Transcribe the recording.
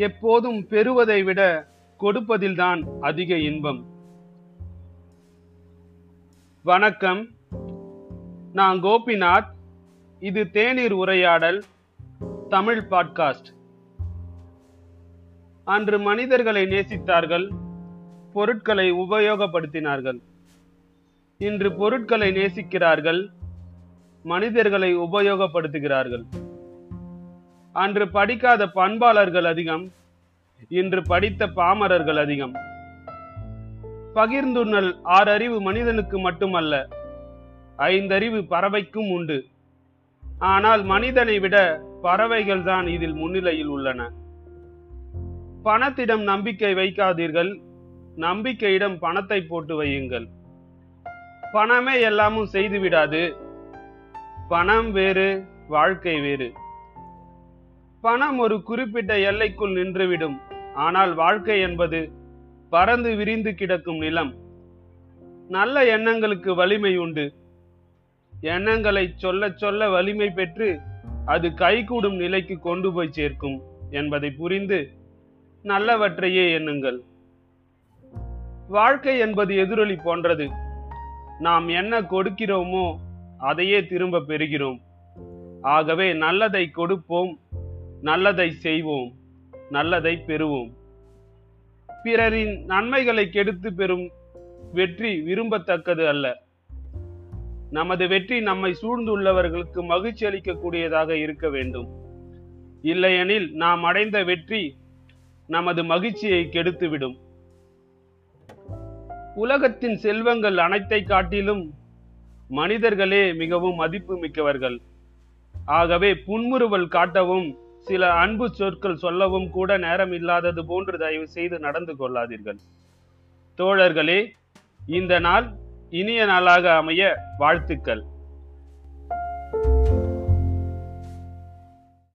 எப்போதும் பெறுவதை விட கொடுப்பதில்தான் அதிக இன்பம். வணக்கம். நான் கோபிநாத். இது தேநீர் உரையாடல் தமிழ் பாட்காஸ்ட். அன்று மனிதர்களை நேசித்தார்கள் பொருட்களை உபயோகப்படுத்தினார்கள். இன்று பொருட்களை நேசிக்கிறார்கள் மனிதர்களை உபயோகப்படுத்துகிறார்கள். அன்று படிக்காத பண்பாளர்கள் அதிகம் இன்று படித்த பாமரர்கள் அதிகம். பகிர்ந்துண்ணல் ஆறறிவு மனிதனுக்கு மட்டுமல்ல ஐந்தறிவு பறவைக்கும் உண்டு. ஆனால் மனிதனை விட பறவைகள் தான் இதில் முன்னிலையில் உள்ளன. பணத்திடம் நம்பிக்கை வைக்காதீர்கள் நம்பிக்கையிடம் பணத்தை போட்டு வையுங்கள். பணமே எல்லாமும் செய்து விடாது பணம் வேறு வாழ்க்கை வேறு. பணம் ஒரு குறிப்பிட்ட எல்லைக்குள் நின்றுவிடும். ஆனால் வாழ்க்கை என்பது பறந்து விரிந்து கிடக்கும் நிலம். நல்ல எண்ணங்களுக்கு வலிமை உண்டு. எண்ணங்களை சொல்ல சொல்ல வலிமை பெற்று அது கைகூடும் நிலைக்கு கொண்டு போய் சேர்க்கும் என்பதை புரிந்து நல்லவற்றையே எண்ணுங்கள். வாழ்க்கை என்பது எதிரொலி போன்றது. நாம் என்ன கொடுக்கிறோமோ அதையே திரும்ப பெறுகிறோம். ஆகவே நல்லதை கொடுப்போம். நல்லதை செய்வோம் நல்லதை பெறுவோம். பிறரின் நன்மைகளை கெடுத்து பெறும் வெற்றி விரும்பத்தக்கது அல்ல. நமது வெற்றி நம்மை சூழ்ந்துள்ளவர்களுக்கு மகிழ்ச்சி அளிக்கக்கூடியதாக இருக்க வேண்டும். இல்லையெனில் நாம் அடைந்த வெற்றி நமது மகிழ்ச்சியை கெடுத்துவிடும். உலகத்தின் செல்வங்கள் அனைத்தை காட்டிலும் மனிதர்களே மிகவும் மதிப்பு மிக்கவர்கள் ஆகவே புன்முறுவல் காட்டவும் சில அன்பு சொற்கள் சொல்லவும் கூட நேரம் இல்லாதது போன்று தயவு செய்து நடந்து கொள்ளாதீர்கள். தோழர்களே இந்த நாள் இனிய நாளாக அமைய வாழ்த்துக்கள்.